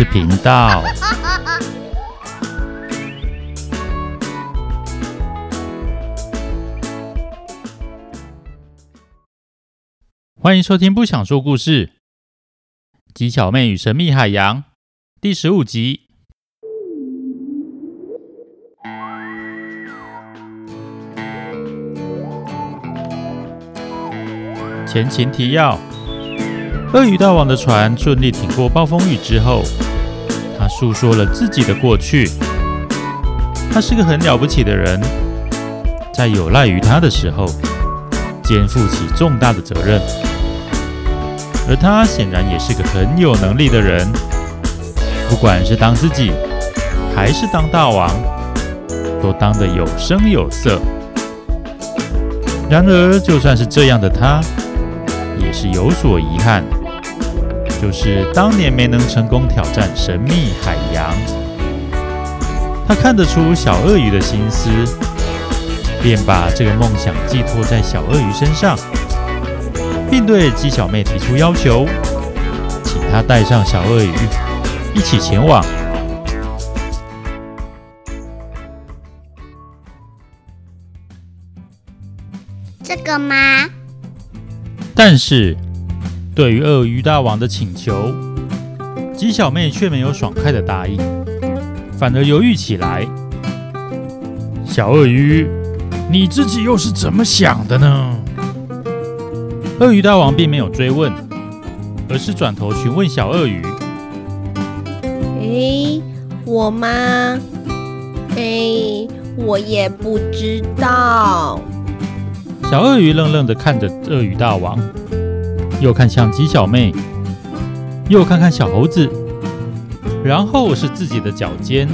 事频道。欢迎收听《不想说故事》《鸡小妹与神秘海洋》第十五集。前情提要：鳄鱼大王的船顺利挺过暴风雨之后，诉说了自己的过去。他是个很了不起的人，在有赖于他的时候，肩负起重大的责任。而他显然也是个很有能力的人，不管是当自己，还是当大王，都当得有声有色。然而，就算是这样的他，也是有所遗憾，就是当年没能成功挑战神秘海洋。他看得出小鳄鱼的心思，便把这个梦想寄托在小鳄鱼身上，并对鸡小妹提出要求，请她带上小鳄鱼一起前往。这个吗？但是，对于鳄鱼大王的请求，鸡小妹却没有爽快的答应，反而犹豫起来。小鳄鱼，你自己又是怎么想的呢？鳄鱼大王并没有追问，而是转头询问小鳄鱼：“诶，我吗？诶，我也不知道。”小鳄鱼愣愣的看着鳄鱼大王，又看向鸡小妹，又看看小猴子，然后是自己的脚尖，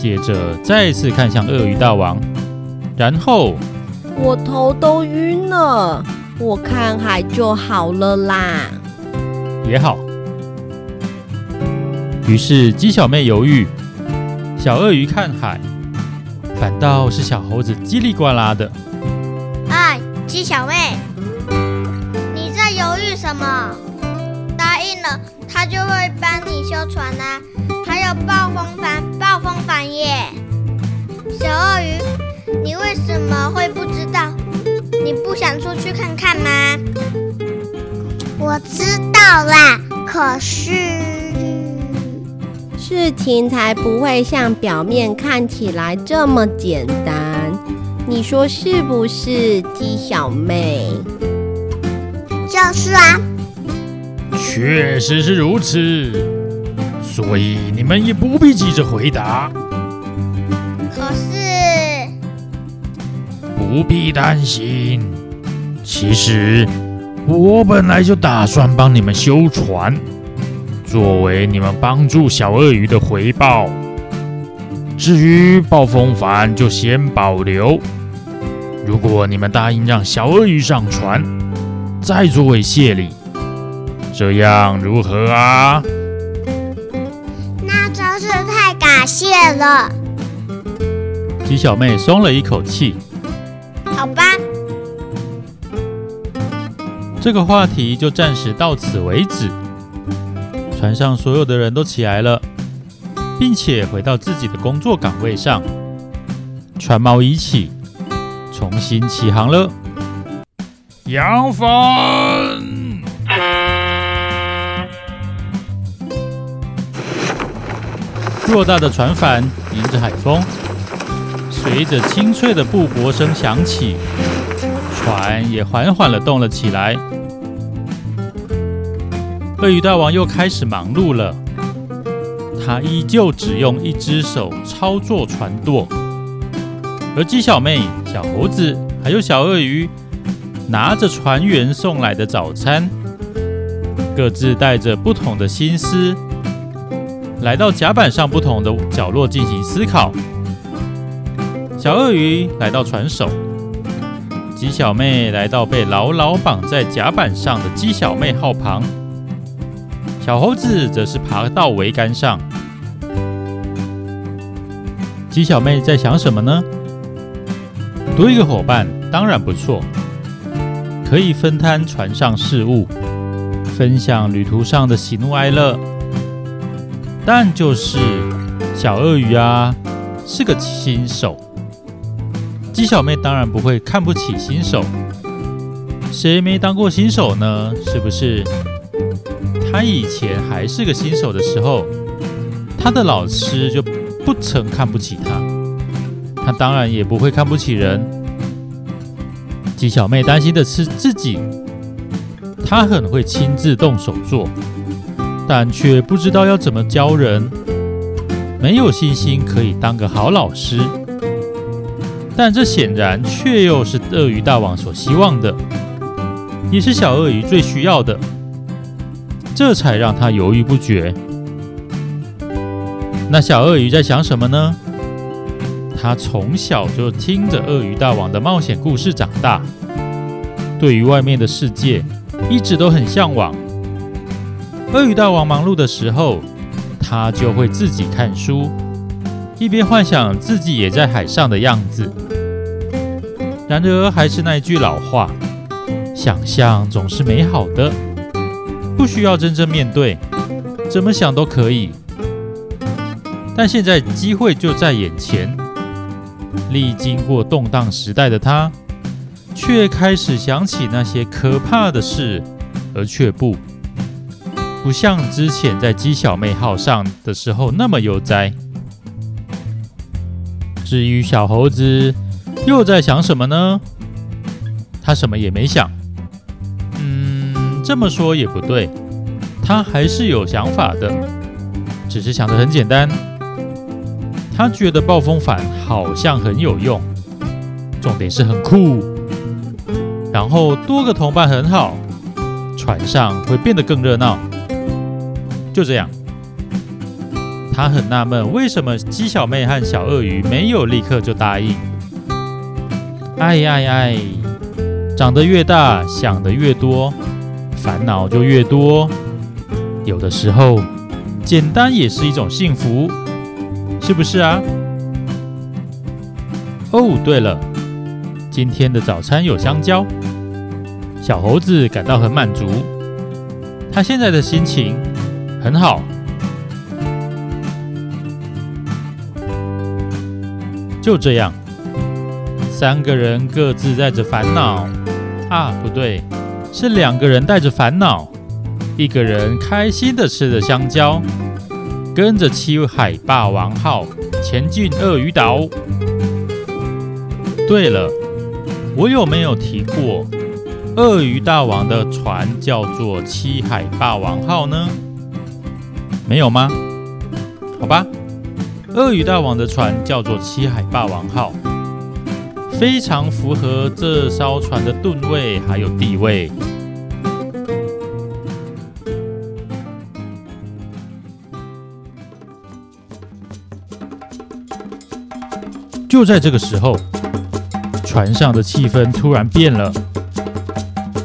接着再次看向鳄鱼大王，然后我头都晕了，我看海就好了啦。也好。于是鸡小妹犹豫，小鳄鱼看海，反倒是小猴子叽里呱啦的。哎鸡小妹，么？答应了，他就会帮你修船啊。还有暴风帆，暴风帆耶。小鳄鱼，你为什么会不知道？你不想出去看看吗？我知道啦，可是事情才不会像表面看起来这么简单。你说是不是，鸡小妹？就是啊，确实是如此，所以你们也不必急着回答。可是，不必担心，其实我本来就打算帮你们修船，作为你们帮助小鳄鱼的回报。至于暴风帆，就先保留。如果你们答应让小鳄鱼上船，再作为谢礼，这样如何啊？那真是太感谢了。鸡小妹松了一口气。好吧，这个话题就暂时到此为止。船上所有的人都起来了。并且回到自己的工作岗位上，船锚一起，重新起航了。扬帆！偌大的船帆迎着海风，随着清脆的布帛声响起，船也缓缓地动了起来。鳄鱼大王又开始忙碌了。他依旧只用一只手操作船舵，而鸡小妹、小猴子还有小鳄鱼拿着船员送来的早餐，各自带着不同的心思，来到甲板上不同的角落进行思考。小鳄鱼来到船首，鸡小妹来到被牢牢绑在甲板上的鸡小妹号旁。小猴子则是爬到桅杆上。鸡小妹在想什么呢？多一个伙伴当然不错，可以分摊船上事务，分享旅途上的喜怒哀乐，但就是小鳄鱼啊，是个新手。鸡小妹当然不会看不起新手，谁没当过新手呢？是不是？她以前还是个新手的时候，她的老师就不曾看不起她，她当然也不会看不起人。鸡小妹担心的是自己，她很会亲自动手做。但却不知道要怎么教人，没有信心可以当个好老师。但这显然却又是鳄鱼大王所希望的，也是小鳄鱼最需要的。这才让他犹豫不决。那小鳄鱼在想什么呢？他从小就听着鳄鱼大王的冒险故事长大，对于外面的世界一直都很向往。鳄鱼大王忙碌的时候，他就会自己看书，一边幻想自己也在海上的样子。然而，还是那句老话：想象总是美好的，不需要真正面对，怎么想都可以。但现在机会就在眼前，历经过动荡时代的他，却开始想起那些可怕的事，而却步。不像之前在鸡小妹号上的时候那么悠哉。至于小猴子又在想什么呢？他什么也没想。嗯，这么说也不对，他还是有想法的，只是想的很简单。他觉得暴风帆好像很有用，重点是很酷，然后多个同伴很好，船上会变得更热闹。就这样，他很纳闷，为什么鸡小妹和小鳄鱼没有立刻就答应？哎哎哎，长得越大，想的越多，烦恼就越多。有的时候，简单也是一种幸福，是不是啊？哦，对了，今天的早餐有香蕉，小猴子感到很满足，他现在的心情。很好，就这样，三个人各自带着烦恼啊，不对，是两个人带着烦恼，一个人开心的吃着香蕉，跟着七海霸王号前进鳄鱼岛。对了，我有没有提过，鳄鱼大王的船叫做七海霸王号呢？没有吗？好吧，鳄鱼大王的船叫做七海霸王号，非常符合这艘船的吨位还有地位。就在这个时候，船上的气氛突然变了，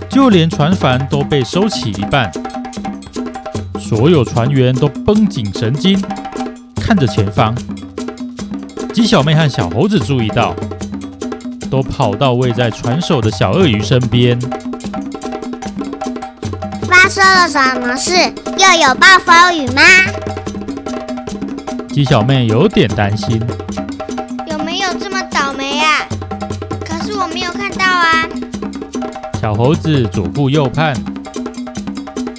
就连船帆都被收起一半。所有船员都绷紧神经，看着前方。鸡小妹和小猴子注意到，都跑到位在船首的小鳄鱼身边。发生了什么事？又有暴风雨吗？鸡小妹有点担心。小猴子左顾右盼。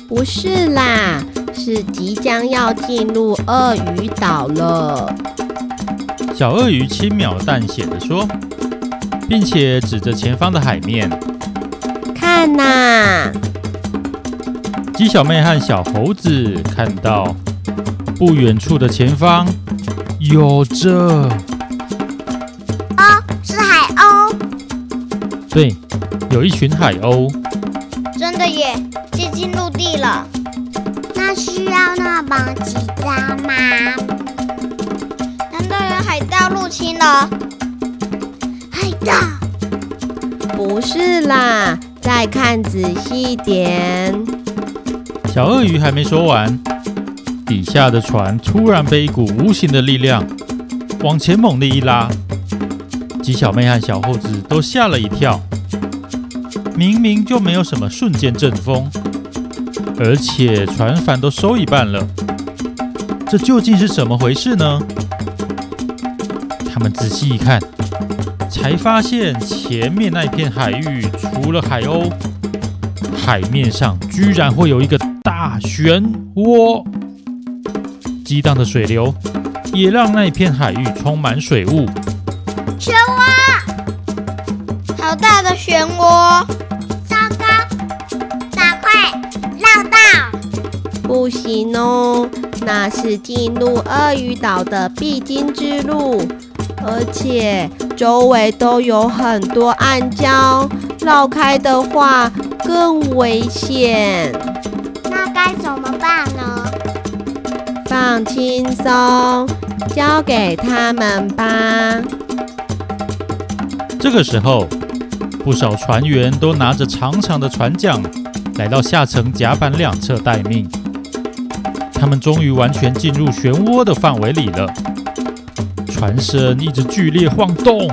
不是啦。是即将要进入鳄鱼岛了。小鳄鱼轻描淡写的说，并且指着前方的海面，看呐、啊！鸡小妹和小猴子看到不远处的前方有着哦，是海鸥。对，有一群海鸥。真的耶，接近陆地了。那需要那么紧张吗？难道有海盗入侵了？海盗？不是啦，再看仔细一点。小鳄鱼还没说完，底下的船突然被一股无形的力量往前猛地一拉，鸡小妹和小猴子都吓了一跳。明明就没有什么瞬间阵风。而且船帆都收一半了，这究竟是怎么回事呢？他们仔细一看，才发现前面那片海域除了海鸥，海面上居然会有一个大漩涡，激荡的水流也让那片海域充满水雾。漩涡！糟糕，赶快绕道！不行哦，那是进入鳄鱼岛的必经之路，而且周围都有很多暗礁，绕开的话更危险。那该怎么办呢？放轻松，交给他们吧。这个时候，不少船员都拿着长长的船桨，来到下层甲板两侧待命。他们终于完全进入漩涡的范围里了，船身一直剧烈晃动，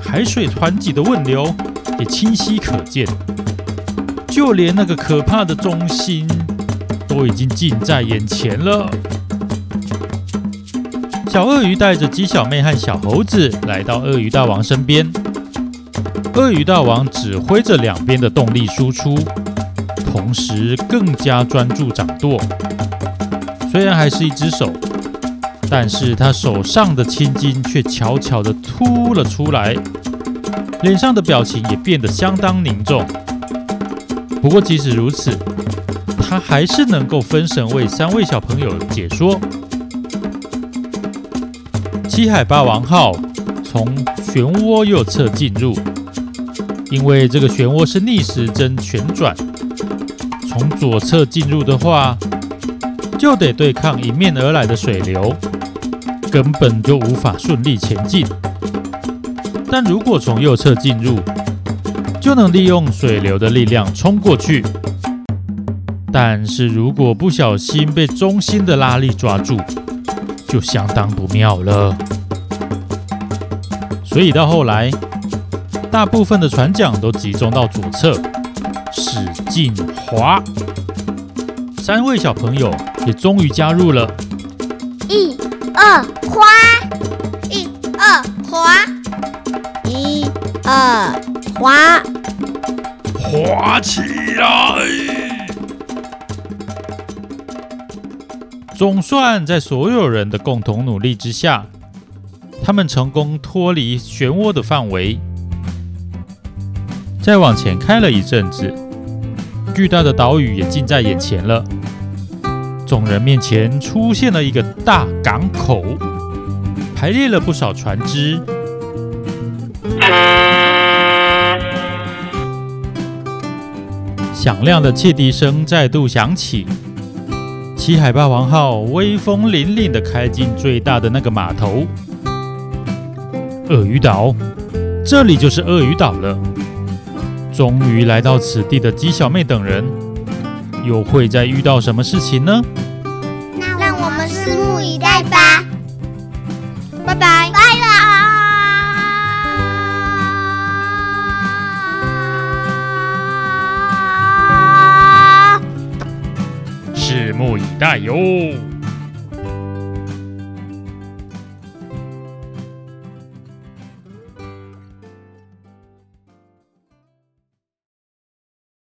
海水湍急的问流也清晰可见，就连那个可怕的中心都已经近在眼前了。小鳄鱼带着鸡小妹和小猴子来到鳄鱼大王身边，鳄鱼大王指挥着两边的动力输出，同时更加专注掌舵。虽然还是一只手，但是他手上的青筋却悄悄地凸了出来，脸上的表情也变得相当凝重。不过即使如此，他还是能够分神为三位小朋友解说。七海霸王号从漩涡右侧进入，因为这个漩涡是逆时针旋转。从左侧进入的话，就得对抗迎面而来的水流，根本就无法顺利前进。但如果从右侧进入，就能利用水流的力量冲过去。但是如果不小心被中心的拉力抓住，就相当不妙了，所以到后来，大部分的船桨都集中到左侧，使劲划。三位小朋友也终于加入了，一、二，划！一、二，划！一、二，划！划起来！总算在所有人的共同努力之下，他们成功脱离漩涡的范围。再往前开了一阵子，巨大的岛屿也近在眼前了。众人面前出现了一个大港口，排列了不少船只。响亮的汽笛声再度响起。七海霸王号威风凛凛地开进最大的那个码头——鳄鱼岛。这里就是鳄鱼岛了。终于来到此地的鸡小妹等人，又会再遇到什么事情呢？那让我们拭目以待吧。拜拜，拜拜。拭目以待哟。